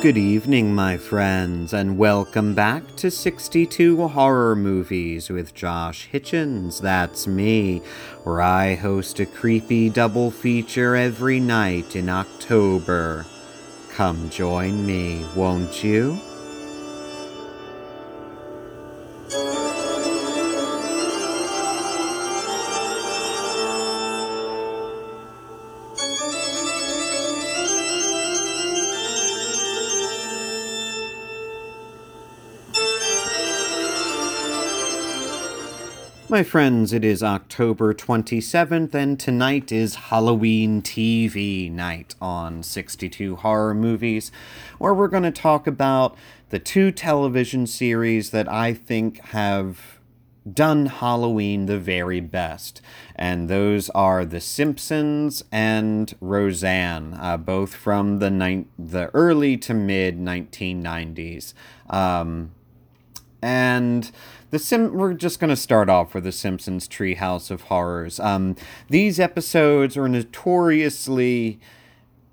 Good evening, my friends, and welcome back to 62 Horror Movies with Josh Hitchens. That's me, where I host a creepy double feature every night in October. Come join me, won't you? My friends, it is October 27th, and tonight is Halloween TV night on 62 Horror Movies, where we're going to talk about the two television series that I think have done Halloween the very best. And those are The Simpsons and Roseanne, uh, both from the, ni- the early to mid 1990s. Um, and the Sim. We're just going to start off with the Simpsons Treehouse of Horrors. Um, these episodes are notoriously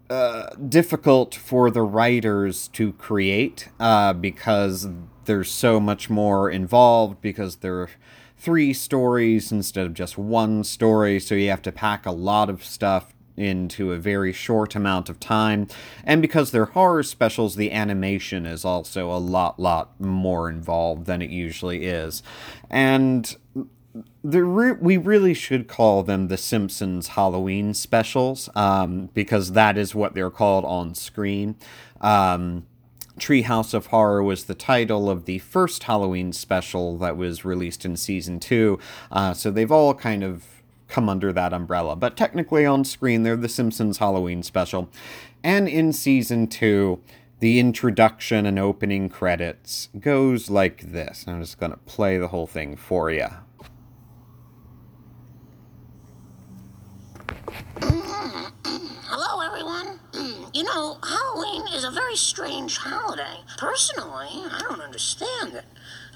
uh, difficult for the writers to create uh, because there's so much more involved because there are three stories instead of just one story, so you have to pack a lot of stuff into a very short amount of time. And because they're horror specials, the animation is also a lot, lot more involved than it usually is. And the re- we really should call them the Simpsons Halloween specials um, because that is what they're called on screen. Um, Treehouse of Horror was the title of the first Halloween special that was released in season two. Uh, so they've all kind of come under that umbrella. But technically on screen, they're the Simpsons Halloween special. And in season two, the introduction and opening credits goes like this. I'm just going to play the whole thing for you. Hello, everyone. You know, Halloween is a very strange holiday. Personally, I don't understand it.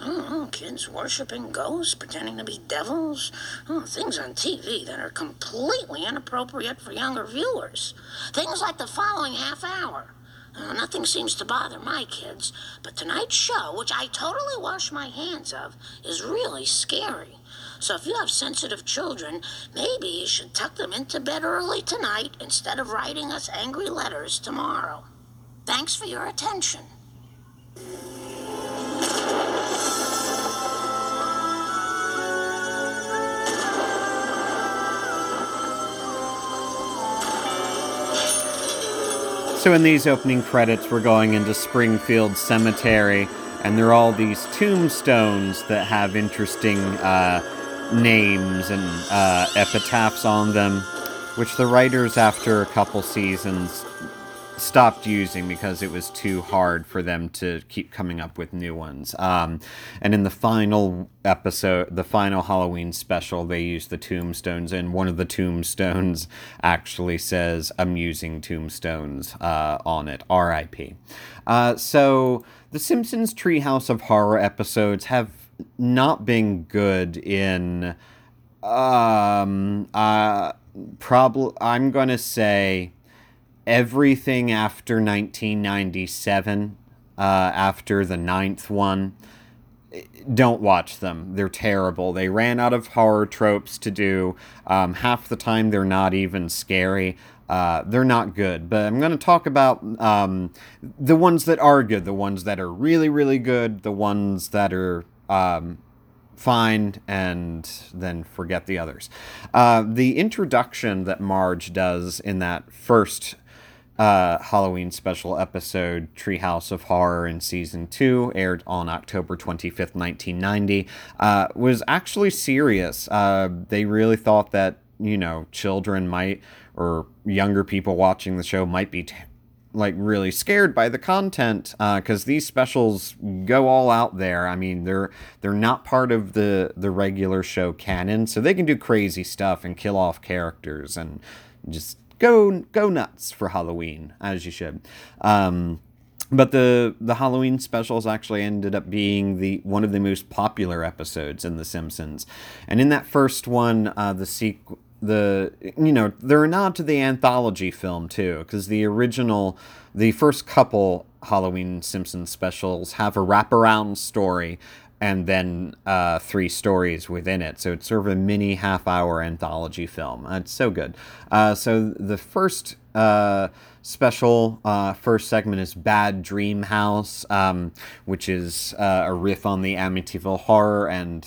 Oh, kids worshiping ghosts, pretending to be devils. Oh, things on TV that are completely inappropriate for younger viewers. Things like the following half hour. Uh, nothing seems to bother my kids, but tonight's show, which I totally wash my hands of, is really scary. So if you have sensitive children, maybe you should tuck them into bed early tonight instead of writing us angry letters tomorrow. Thanks for your attention. So in these opening credits, we're going into Springfield Cemetery, and there are all these tombstones that have interesting uh, names and uh, epitaphs on them, which the writers, after a couple seasons, stopped using because it was too hard for them to keep coming up with new ones. Um, and in the final episode, the final Halloween special, they used the tombstones, and one of the tombstones actually says "Amusing Tombstones" uh, on it. R.I.P. Uh, so the Simpsons Treehouse of Horror episodes have not been good in um uh probably i'm gonna say everything after 1997 uh after the ninth one don't watch them. They're terrible. They ran out of horror tropes to do. Um, half the time they're not even scary. Uh, they're not good. But i'm going to talk about um, the ones that are good the ones that are really really good the ones that are um, fine and then forget the others. Uh, the introduction that Marge does in that first uh, Halloween special episode, Treehouse of Horror in season two, aired on October 25th, 1990, uh, was actually serious. Uh, they really thought that, you know, children might, or younger people watching the show might be t- like really scared by the content because uh, these specials go all out there. I mean, they're they're not part of the the regular show canon, so they can do crazy stuff and kill off characters and just go go nuts for Halloween as you should. Um, but the the Halloween specials actually ended up being the one of the most popular episodes in The Simpsons, and in that first one, uh, the sequel the you know they're a nod to the anthology film too because the original the first couple Halloween Simpsons specials have a wraparound story and then uh, three stories within it. So it's sort of a mini half hour anthology film. Uh, it's so good. Uh, so the first uh, special uh, first segment is Bad Dream House, um, which is a riff on the Amityville horror and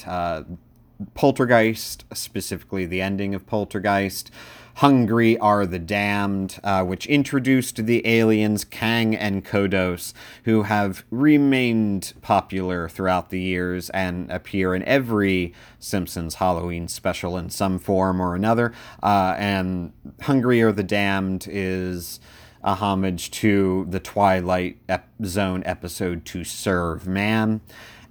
Poltergeist, specifically the ending of Poltergeist. Hungry Are the Damned, uh, which introduced the aliens Kang and Kodos, who have remained popular throughout the years and appear in every Simpsons Halloween special in some form or another. Uh, and Hungry Are the Damned is a homage to the Twilight ep- Zone episode To Serve Man.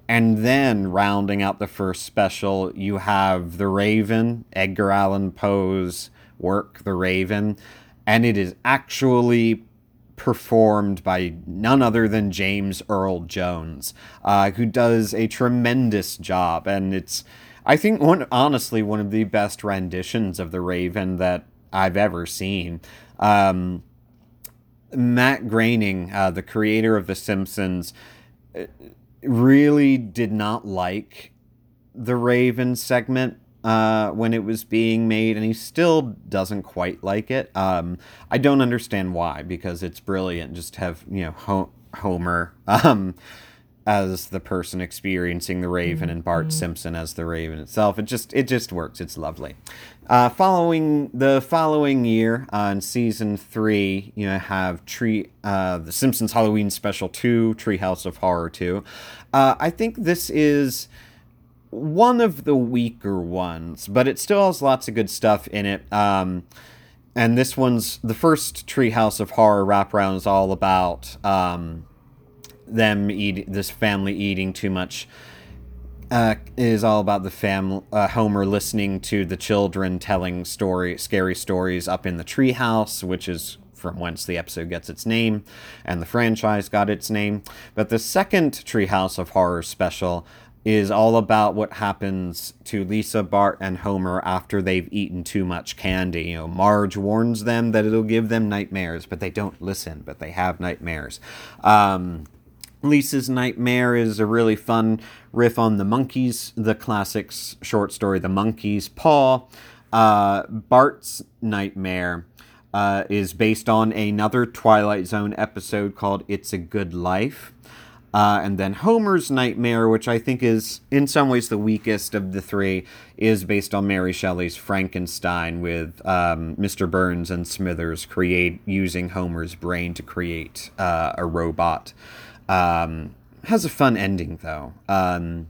And then rounding out the first special, you have The Raven, Edgar Allan Poe's work, The Raven, and it is actually performed by none other than James Earl Jones, uh, who does a tremendous job. And it's, I think, one honestly one of the best renditions of The Raven that I've ever seen. Um, Matt Groening, uh, the creator of The Simpsons, really did not like the Raven segment uh, when it was being made, and he still doesn't quite like it. Um, I don't understand why, because it's brilliant. Just have you know Ho- Homer um, as the person experiencing the Raven, and Bart mm-hmm. Simpson as the Raven itself. It just it just works. It's lovely. Uh, following the following year, uh, in season three, you know, have Tree, uh, the Simpsons Halloween Special Two, Treehouse of Horror Two. Uh, I think this is one of the weaker ones, but it still has lots of good stuff in it. Um, and this one's the first Treehouse of Horror wraparound is all about um, them eat this family eating too much uh, is all about the family. Uh, Homer listening to the children telling story, scary stories up in the treehouse, which is from whence the episode gets its name, and the franchise got its name. But the second Treehouse of Horror special is all about what happens to Lisa, Bart, and Homer after they've eaten too much candy. You know, Marge warns them that it'll give them nightmares, but they don't listen, but they have nightmares. Um, Lisa's Nightmare is a really fun riff on the Monkeys, the classics short story The Monkey's Paw. Uh, Bart's Nightmare uh, is based on another Twilight Zone episode called It's a Good Life. Uh, and then Homer's Nightmare, which I think is in some ways the weakest of the three, is based on Mary Shelley's Frankenstein, with um, Mr. Burns and Smithers create using Homer's brain to create uh, a robot. Um, has a fun ending though. Um,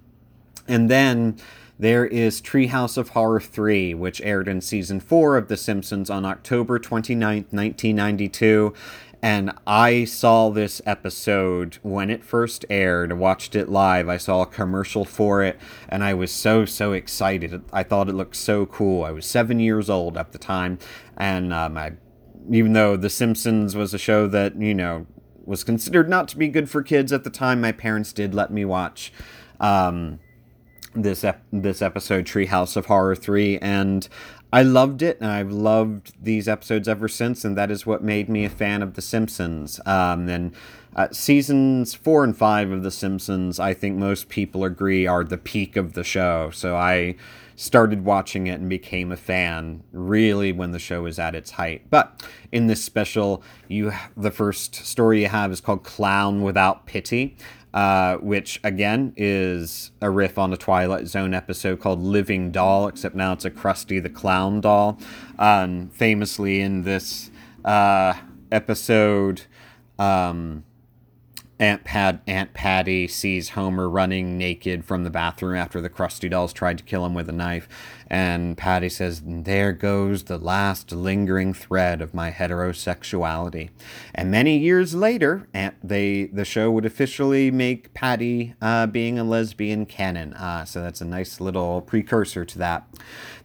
and then there is Treehouse of Horror 3, which aired in season 4 of The Simpsons on October 29th, 1992. And I saw this episode when it first aired, watched it live. I saw a commercial for it, and I was so, so excited. I thought it looked so cool. I was seven years old at the time, and um, I, even though The Simpsons was a show that, you know, was considered not to be good for kids at the time. My parents did let me watch um, this ep- this episode, Treehouse of Horror three, and I loved it, and I've loved these episodes ever since. And that is what made me a fan of The Simpsons. Um, and uh, seasons four and five of The Simpsons, I think most people agree, are the peak of the show. So I started watching it and became a fan really when the show was at its height. But in this special, you the first story you have is called Clown Without Pity. Uh, which again is a riff on a Twilight Zone episode called Living Doll, except now it's a Krusty the Clown doll. Um, famously, in this uh, episode, um, Aunt Pat Aunt Patty sees Homer running naked from the bathroom after the Krusty Dolls tried to kill him with a knife, and Patty says, "There goes the last lingering thread of my heterosexuality." And many years later, Aunt, they the show would officially make Patty uh, being a lesbian canon. Uh, so that's a nice little precursor to that.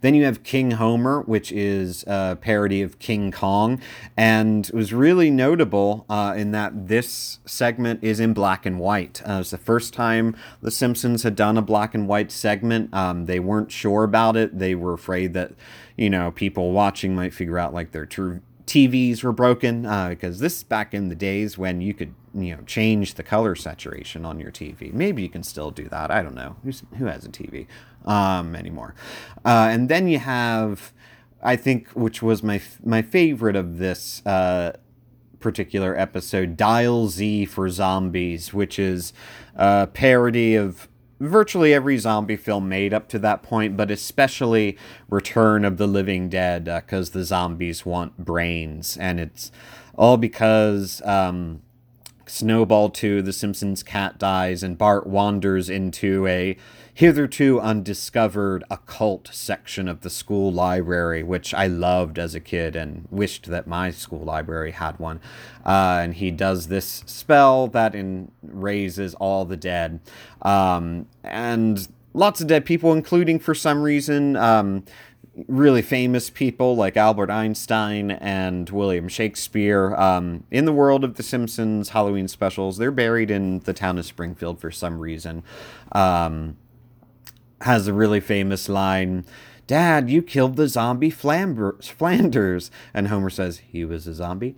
Then you have King Homer, which is a parody of King Kong, and it was really notable uh, in that this segment is in black and white. Uh, it was the first time The Simpsons had done a black and white segment. Um, they weren't sure about it. They were afraid that, you know, people watching might figure out like their TVs were broken uh, because this is back in the days when you could you know change the color saturation on your TV. Maybe you can still do that. I don't know Who's, who has a TV um, anymore. Uh, and then you have, I think, which was my my favorite of this uh, particular episode, Dial Z for Zombies, which is a parody of virtually every zombie film made up to that point, but especially Return of the Living Dead, because uh, the zombies want brains. And it's all because um, Snowball 2, The Simpsons cat dies, and Bart wanders into a hitherto undiscovered occult section of the school library, which I loved as a kid and wished that my school library had one. Uh, and he does this spell that in, raises all the dead. Um, and lots of dead people, including for some reason. Um, really famous people like Albert Einstein and William Shakespeare. Um, in the world of The Simpsons Halloween specials, they're buried in the town of Springfield for some reason. Um, has a really famous line Dad, you killed the zombie Flanders. And Homer says, He was a zombie.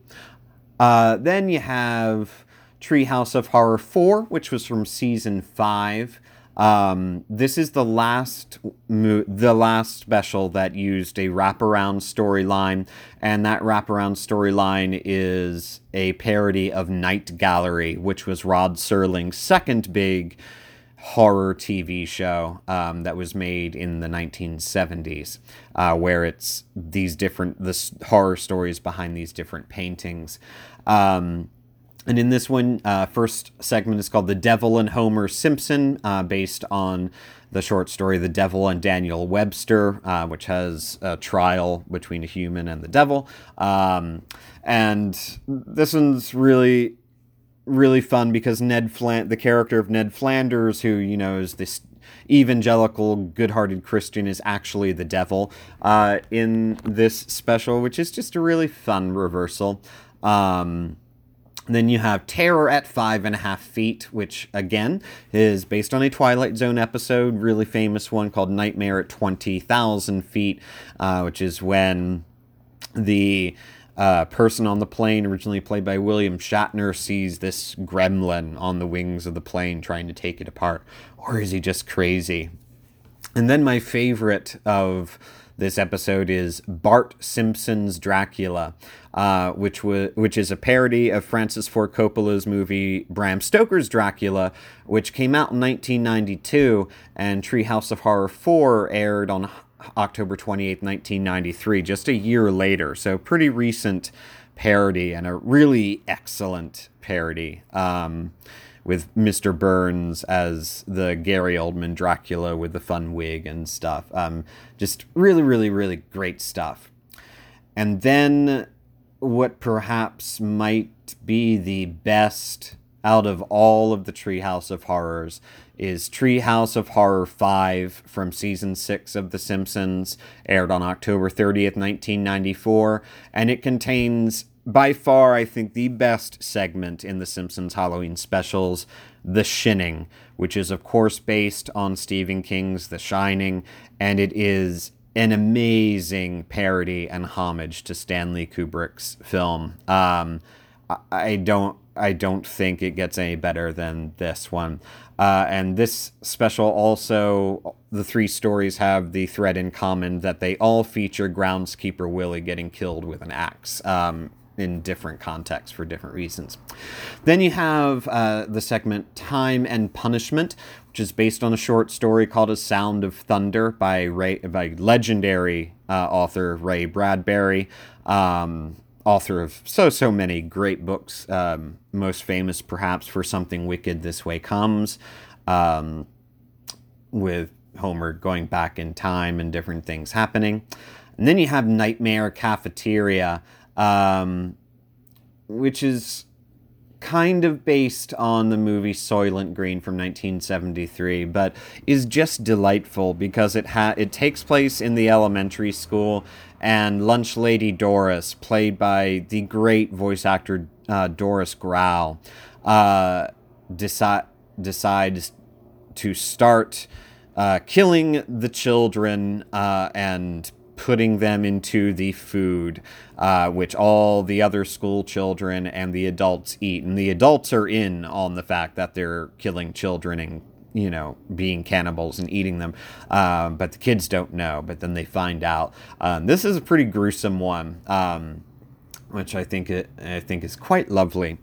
Uh, then you have Treehouse of Horror 4, which was from season 5. Um, this is the last the last special that used a wraparound storyline, and that wraparound storyline is a parody of Night Gallery, which was Rod Serling's second big horror TV show um, that was made in the 1970s, uh, where it's these different the horror stories behind these different paintings. Um, and in this one, uh, first segment is called "The Devil and Homer Simpson," uh, based on the short story "The Devil and Daniel Webster," uh, which has a trial between a human and the devil. Um, and this one's really really fun because Ned Flan- the character of Ned Flanders, who you know is this evangelical, good-hearted Christian, is actually the devil uh, in this special, which is just a really fun reversal. Um, then you have Terror at Five and a Half Feet, which again is based on a Twilight Zone episode, really famous one called Nightmare at 20,000 Feet, uh, which is when the uh, person on the plane, originally played by William Shatner, sees this gremlin on the wings of the plane trying to take it apart. Or is he just crazy? And then my favorite of this episode is Bart Simpson's Dracula, uh, which was which is a parody of Francis Ford Coppola's movie Bram Stoker's Dracula, which came out in 1992, and Treehouse of Horror 4 aired on October 28, 1993, just a year later. So, pretty recent parody and a really excellent parody um, with Mr. Burns as the Gary Oldman Dracula with the fun wig and stuff. Um, just really, really, really great stuff. And then, what perhaps might be the best out of all of the Treehouse of Horrors is Treehouse of Horror 5 from season 6 of The Simpsons, aired on October 30th, 1994, and it contains by far, I think, the best segment in The Simpsons Halloween specials, The Shinning, which is, of course, based on Stephen King's The Shining, and it is an amazing parody and homage to Stanley Kubrick's film. Um, I don't I don't think it gets any better than this one. Uh, and this special also, the three stories have the thread in common that they all feature groundskeeper Willie getting killed with an axe. Um, in different contexts for different reasons. Then you have uh, the segment Time and Punishment, which is based on a short story called A Sound of Thunder by Ray, by legendary uh, author Ray Bradbury. Um, author of so so many great books. Um, most famous, perhaps, for Something Wicked This Way Comes, um, with Homer going back in time and different things happening. And then you have Nightmare Cafeteria, um, which is kind of based on the movie Soylent Green from 1973, but is just delightful because it ha- it takes place in the elementary school, and Lunch Lady Doris, played by the great voice actor uh, Doris Grau, uh, deci- decides to start uh, killing the children uh, and putting them into the food, uh, which all the other school children and the adults eat. And the adults are in on the fact that they're killing children and you know, being cannibals and eating them. Um, but the kids don't know, but then they find out. Um, this is a pretty gruesome one, um, which I think it, I think is quite lovely.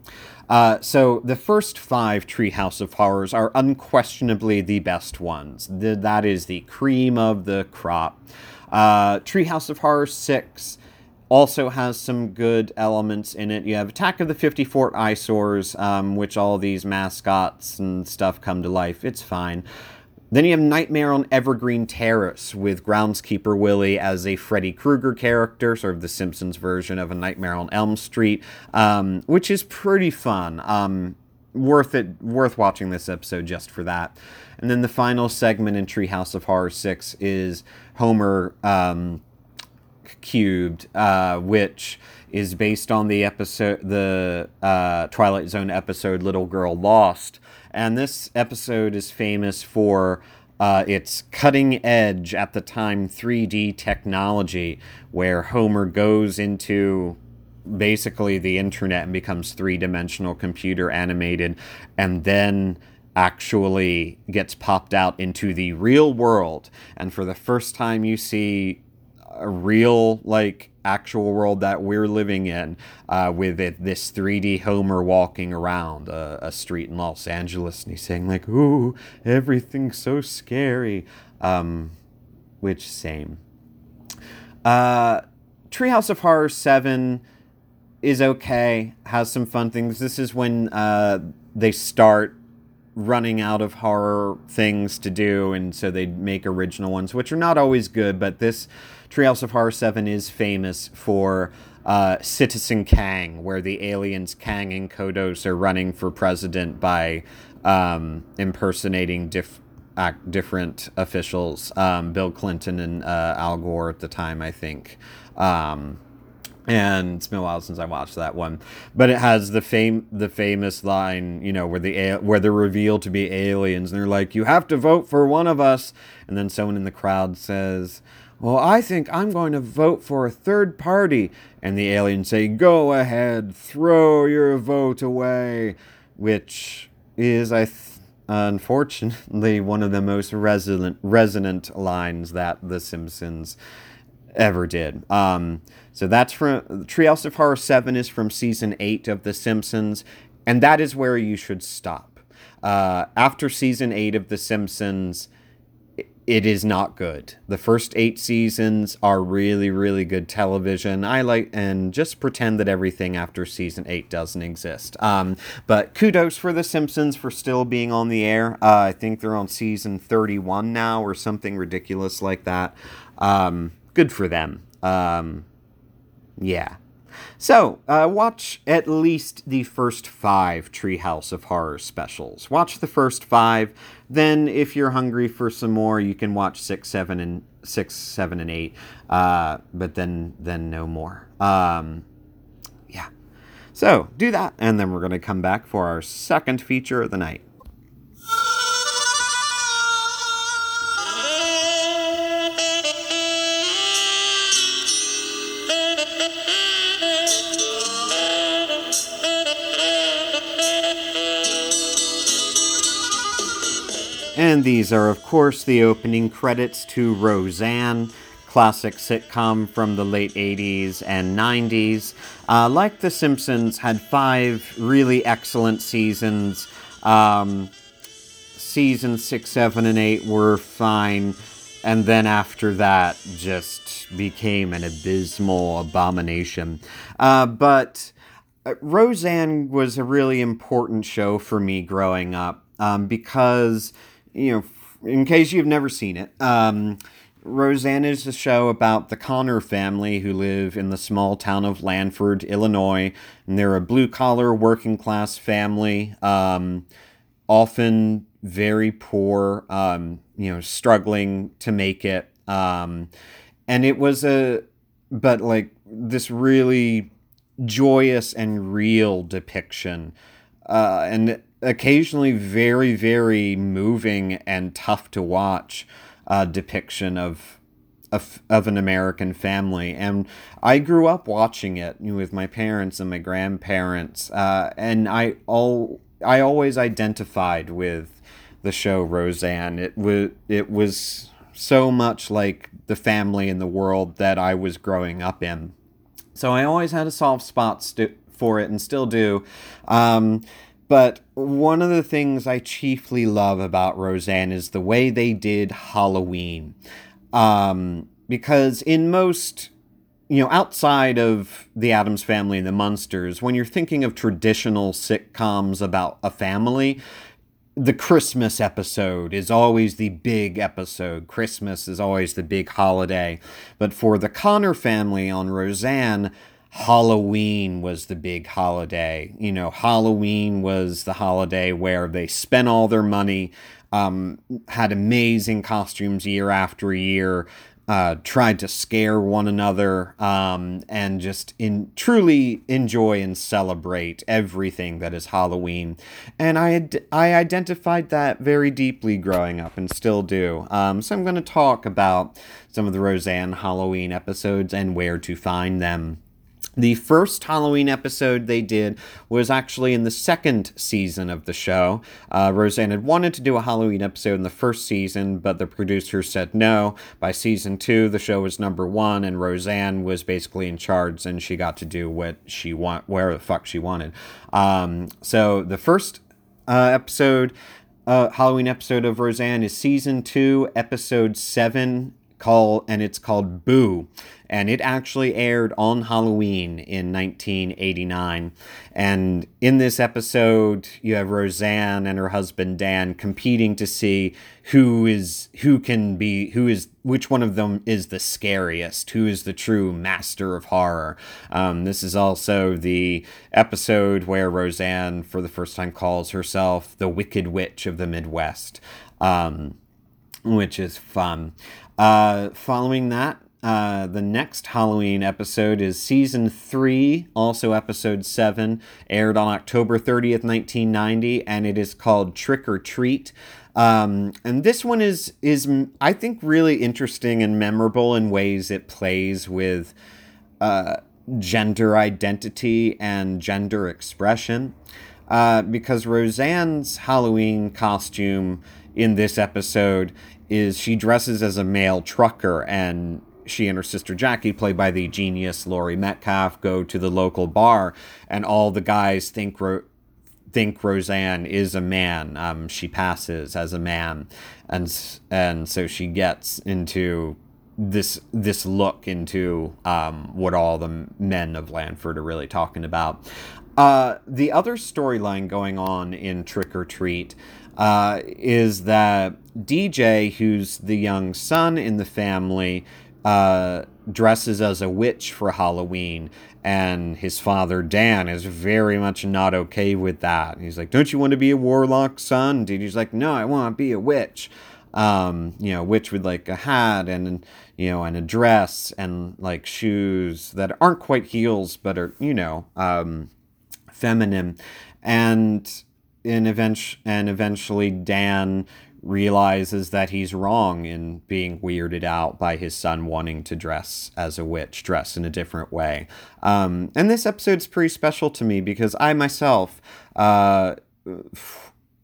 Uh, so the first five Treehouse of Horrors are unquestionably the best ones. The, that is the cream of the crop. Uh, Treehouse of Horror 6 also has some good elements in it. You have Attack of the 50 Foot Eyesores, um, which all these mascots and stuff come to life. It's fine. Then you have Nightmare on Evergreen Terrace with groundskeeper Willie as a Freddy Krueger character, sort of the Simpsons version of a Nightmare on Elm Street, um, which is pretty fun. Um, worth it, worth watching this episode just for that. And then the final segment in Treehouse of Horror Six is Homer um, cubed, uh, which is based on the episode, the uh, Twilight Zone episode "Little Girl Lost." And this episode is famous for uh, its cutting edge at the time 3D technology, where Homer goes into basically the internet and becomes three dimensional computer animated, and then actually gets popped out into the real world. And for the first time, you see a real, like, actual world that we're living in uh, with it, this 3D Homer walking around a, a, street in Los Angeles and he's saying, like, ooh, everything's so scary. Um, which, same. Uh, Treehouse of Horror 7 is okay, has some fun things. This is when uh, they start running out of horror things to do, and so they make original ones, which are not always good, but this Treehouse of Horror 7 is famous for uh, Citizen Kang, where the aliens Kang and Kodos are running for president by um, impersonating diff- uh, different officials, um, Bill Clinton and uh, Al Gore at the time, I think. Um, and it's been a while since I watched that one, but it has the fame the famous line, you know, where the where they're revealed to be aliens, and they're like, "You have to vote for one of us," and then someone in the crowd says, "Well, I think I'm going to vote for a third party," and the aliens say, "Go ahead, throw your vote away," which is, I. Th- unfortunately, one of the most resonant resonant lines that The Simpsons ever did. Um, so that's from Treehouse of Horror 7 is from season 8 of The Simpsons, and that is where you should stop. Uh, after season 8 of The Simpsons, it is not good. The first eight seasons are really, really good television. I like and just pretend that everything after season eight doesn't exist. Um, but kudos for The Simpsons for still being on the air. Uh, I think they're on season 31 now or something ridiculous like that. Um, good for them. Um, yeah. So, uh, watch at least the first five Treehouse of Horror specials. Watch the first five. Then, if you're hungry for some more, you can watch six, seven, and six, seven, and eight. Uh, but then, then no more. Um, yeah. So do that, and then we're going to come back for our second feature of the night. And these are, of course, the opening credits to Roseanne, classic sitcom from the late 80s and 90s. Uh, like The Simpsons, had five really excellent seasons. Um, seasons 6, 7, and 8 were fine. And then after that, just became an abysmal abomination. Uh, but uh, Roseanne was a really important show for me growing up um, because you know, in case you've never seen it, um, Roseanne is a show about the Conner family who live in the small town of Lanford, Illinois. And they're a blue collar, working class family, um, often very poor, um, you know, struggling to make it. Um, and it was a, but like this really joyous and real depiction. Uh, and occasionally very, very moving and tough to watch uh, depiction of of, of an American family. And I grew up watching it with my parents and my grandparents, uh, and I all I always identified with the show Roseanne. It was it was so much like the family and the world that I was growing up in. So I always had a soft spot for it and still do. Um, but one of the things I chiefly love about Roseanne is the way they did Halloween. Um, because in most, you know, outside of the Addams family and the Munsters, when you're thinking of traditional sitcoms about a family, the Christmas episode is always the big episode. Christmas is always the big holiday. But for the Conner family on Roseanne, Halloween was the big holiday. You know, Halloween was the holiday where they spent all their money, um, had amazing costumes year after year, uh, tried to scare one another um, and just in truly enjoy and celebrate everything that is Halloween. And I had, I identified that very deeply growing up and still do. Um, so I'm going to talk about some of the Roseanne Halloween episodes and where to find them. The first Halloween episode they did was actually in the second season of the show. Uh, Roseanne had wanted to do a Halloween episode in the first season, but the producers said no. By season two, the show was number one, and Roseanne was basically in charge, and she got to do what she want, where the fuck she wanted. Um, so the first uh, episode, uh, Halloween episode of Roseanne, is season two, episode seven, call, and it's called Boo and it actually aired on Halloween in 1989. And in this episode, you have Roseanne and her husband Dan competing to see who is who can be who is which one of them is the scariest, who is the true master of horror. Um, this is also the episode where Roseanne, for the first time, calls herself the Wicked Witch of the Midwest. Um, which is fun. Uh, following that, uh, the next Halloween episode is season three, also episode seven, aired on October 30th, 1990, and it is called Trick or Treat. Um, and this one is is I think really interesting and memorable in ways it plays with uh, gender identity and gender expression. Uh, because Roseanne's Halloween costume in this episode is she dresses as a male trucker and she and her sister Jackie, played by the genius Laurie Metcalf, go to the local bar, and all the guys think Ro- think Roseanne is a man. Um, she passes as a man, and and so she gets into this this look into um, what all the men of Lanford are really talking about. Uh, the other storyline going on in Trick or Treat uh, is that DJ, who's the young son in the family, uh, dresses as a witch for Halloween, and his father Dan is very much not okay with that. He's like, "Don't you want to be a warlock, son?" And he's like, "No, I want to be a witch." Um, you know, witch with like a hat and you know, and a dress and like shoes that aren't quite heels, but are you know, um, feminine, and in event and eventually Dan realizes that he's wrong in being weirded out by his son wanting to dress as a witch, dress in a different way. Um, and this episode's pretty special to me because I myself, uh,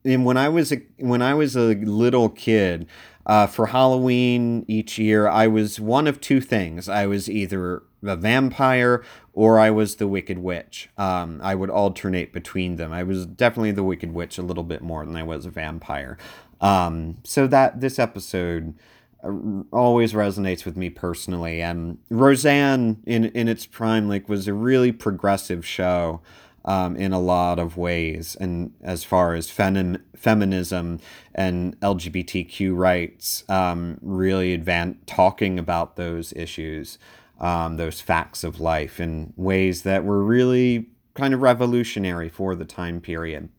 and when I was a, when I was a little kid, uh, for Halloween each year, I was one of two things. I was either a vampire or I was the Wicked Witch. Um, I would alternate between them. I was definitely the Wicked Witch a little bit more than I was a vampire. Um, so that this episode uh, always resonates with me personally. And Roseanne, in in its prime, like was a really progressive show um, in a lot of ways, and as far as fem- feminism and LGBTQ rights, um, really advan- talking about those issues, um, those facts of life in ways that were really kind of revolutionary for the time period.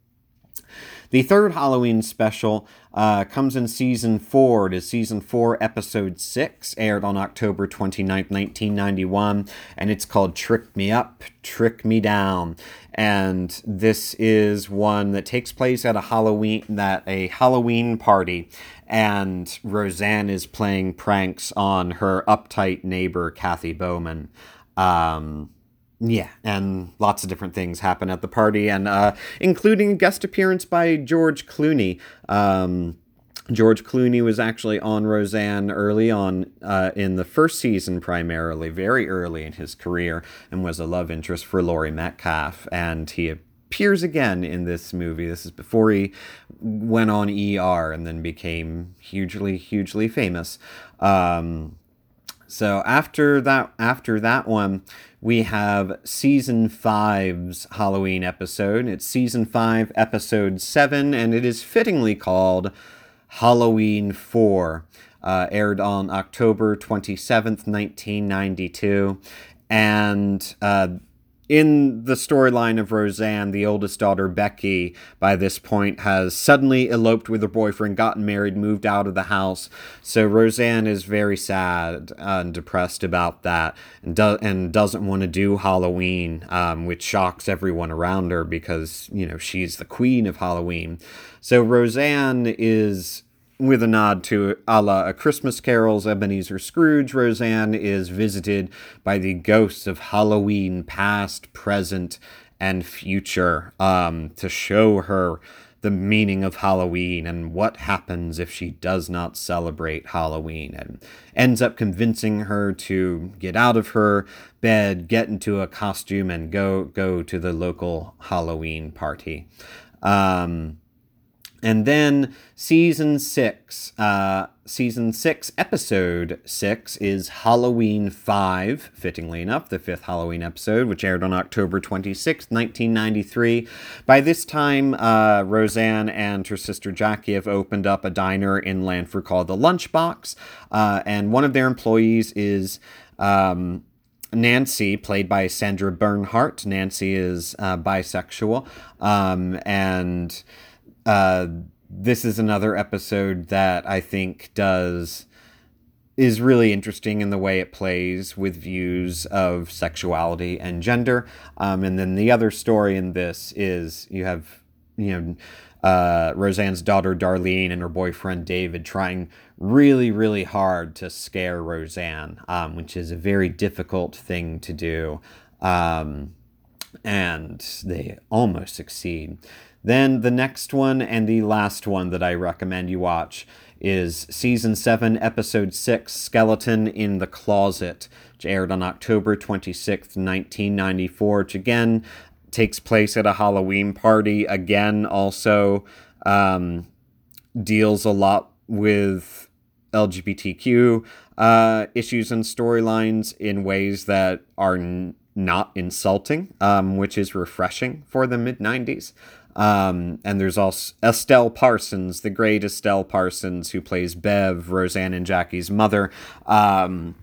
The third Halloween special uh, comes in season four. It is season four, episode six, aired on October 29th, 1991, and it's called Trick Me Up, Trick Me Down. And this is one that takes place at a Halloween that a Halloween party, and Roseanne is playing pranks on her uptight neighbor Kathy Bowman. Um, yeah, and lots of different things happen at the party, and uh, including a guest appearance by George Clooney. Um, George Clooney was actually on Roseanne early on uh, in the first season, primarily, very early in his career, and was a love interest for Laurie Metcalf. And he appears again in this movie. This is before he went on ER and then became hugely, hugely famous. Um, so after that, after that one, we have season five's Halloween episode. It's season five, episode seven, and it is fittingly called Halloween 4. Uh, aired on October 27th, 1992. And uh, in the storyline of Roseanne, the oldest daughter, Becky, by this point has suddenly eloped with her boyfriend, gotten married, moved out of the house. So Roseanne is very sad and depressed about that and, do- and doesn't want to do Halloween, um, which shocks everyone around her because, you know, she's the queen of Halloween. So Roseanne is with a nod to a la A Christmas Carol's Ebenezer Scrooge, Roseanne is visited by the ghosts of Halloween past, present, and future um, to show her the meaning of Halloween and what happens if she does not celebrate Halloween and ends up convincing her to get out of her bed, get into a costume and go go to the local Halloween party. Um, and then season six, uh, season six, episode six is Halloween 5, fittingly enough, the fifth Halloween episode, which aired on October 26, 1993. By this time, uh, Roseanne and her sister Jackie have opened up a diner in Lanford called the Lunchbox, uh, and one of their employees is. Um, Nancy, played by Sandra Bernhard. Nancy is uh, bisexual, um, and uh, this is another episode that I think does is really interesting in the way it plays with views of sexuality and gender. Um, and then the other story in this is you have, you know, uh, Roseanne's daughter Darlene and her boyfriend David trying really, really hard to scare Roseanne, um, which is a very difficult thing to do. Um, and they almost succeed. Then the next one and the last one that I recommend you watch is season 7, episode 6, Skeleton in the Closet, which aired on October 26th, 1994, which again takes place at a Halloween party. Again, also um, deals a lot with LGBTQ uh, issues and storylines in ways that are n- not insulting, um, which is refreshing for the mid 90s. Um, and there's also Estelle Parsons, the great Estelle Parsons, who plays Bev, Roseanne and Jackie's mother, um,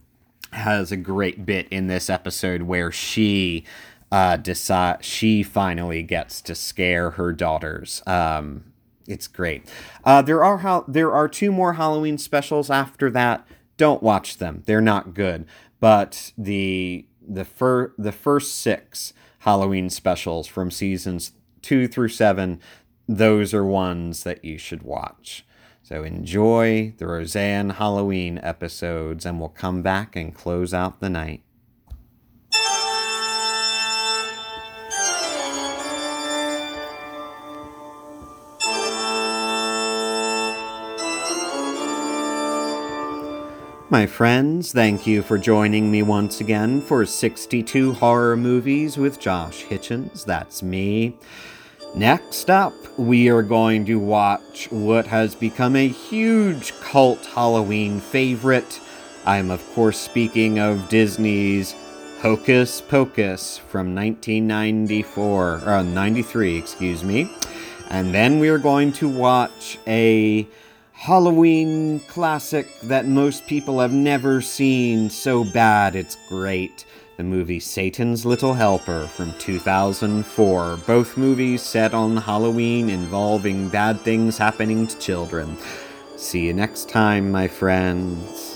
has a great bit in this episode where she uh, decide she finally gets to scare her daughters. Um, it's great. Uh, there are ho- there are two more Halloween specials after that. Don't watch them; they're not good. But the the fir- the first six Halloween specials from seasons two through seven, those are ones that you should watch. So enjoy the Roseanne Halloween episodes, and we'll come back and close out the night. My friends, thank you for joining me once again for 62 Horror Movies with Josh Hitchens. That's me. Next up, we are going to watch what has become a huge cult Halloween favorite. I'm, of course, speaking of Disney's Hocus Pocus from 1994, or uh, 93, excuse me. And then we are going to watch a Halloween classic that most people have never seen so bad it's great. The movie Satan's Little Helper from 2004. Both movies set on Halloween involving bad things happening to children. See you next time, my friends.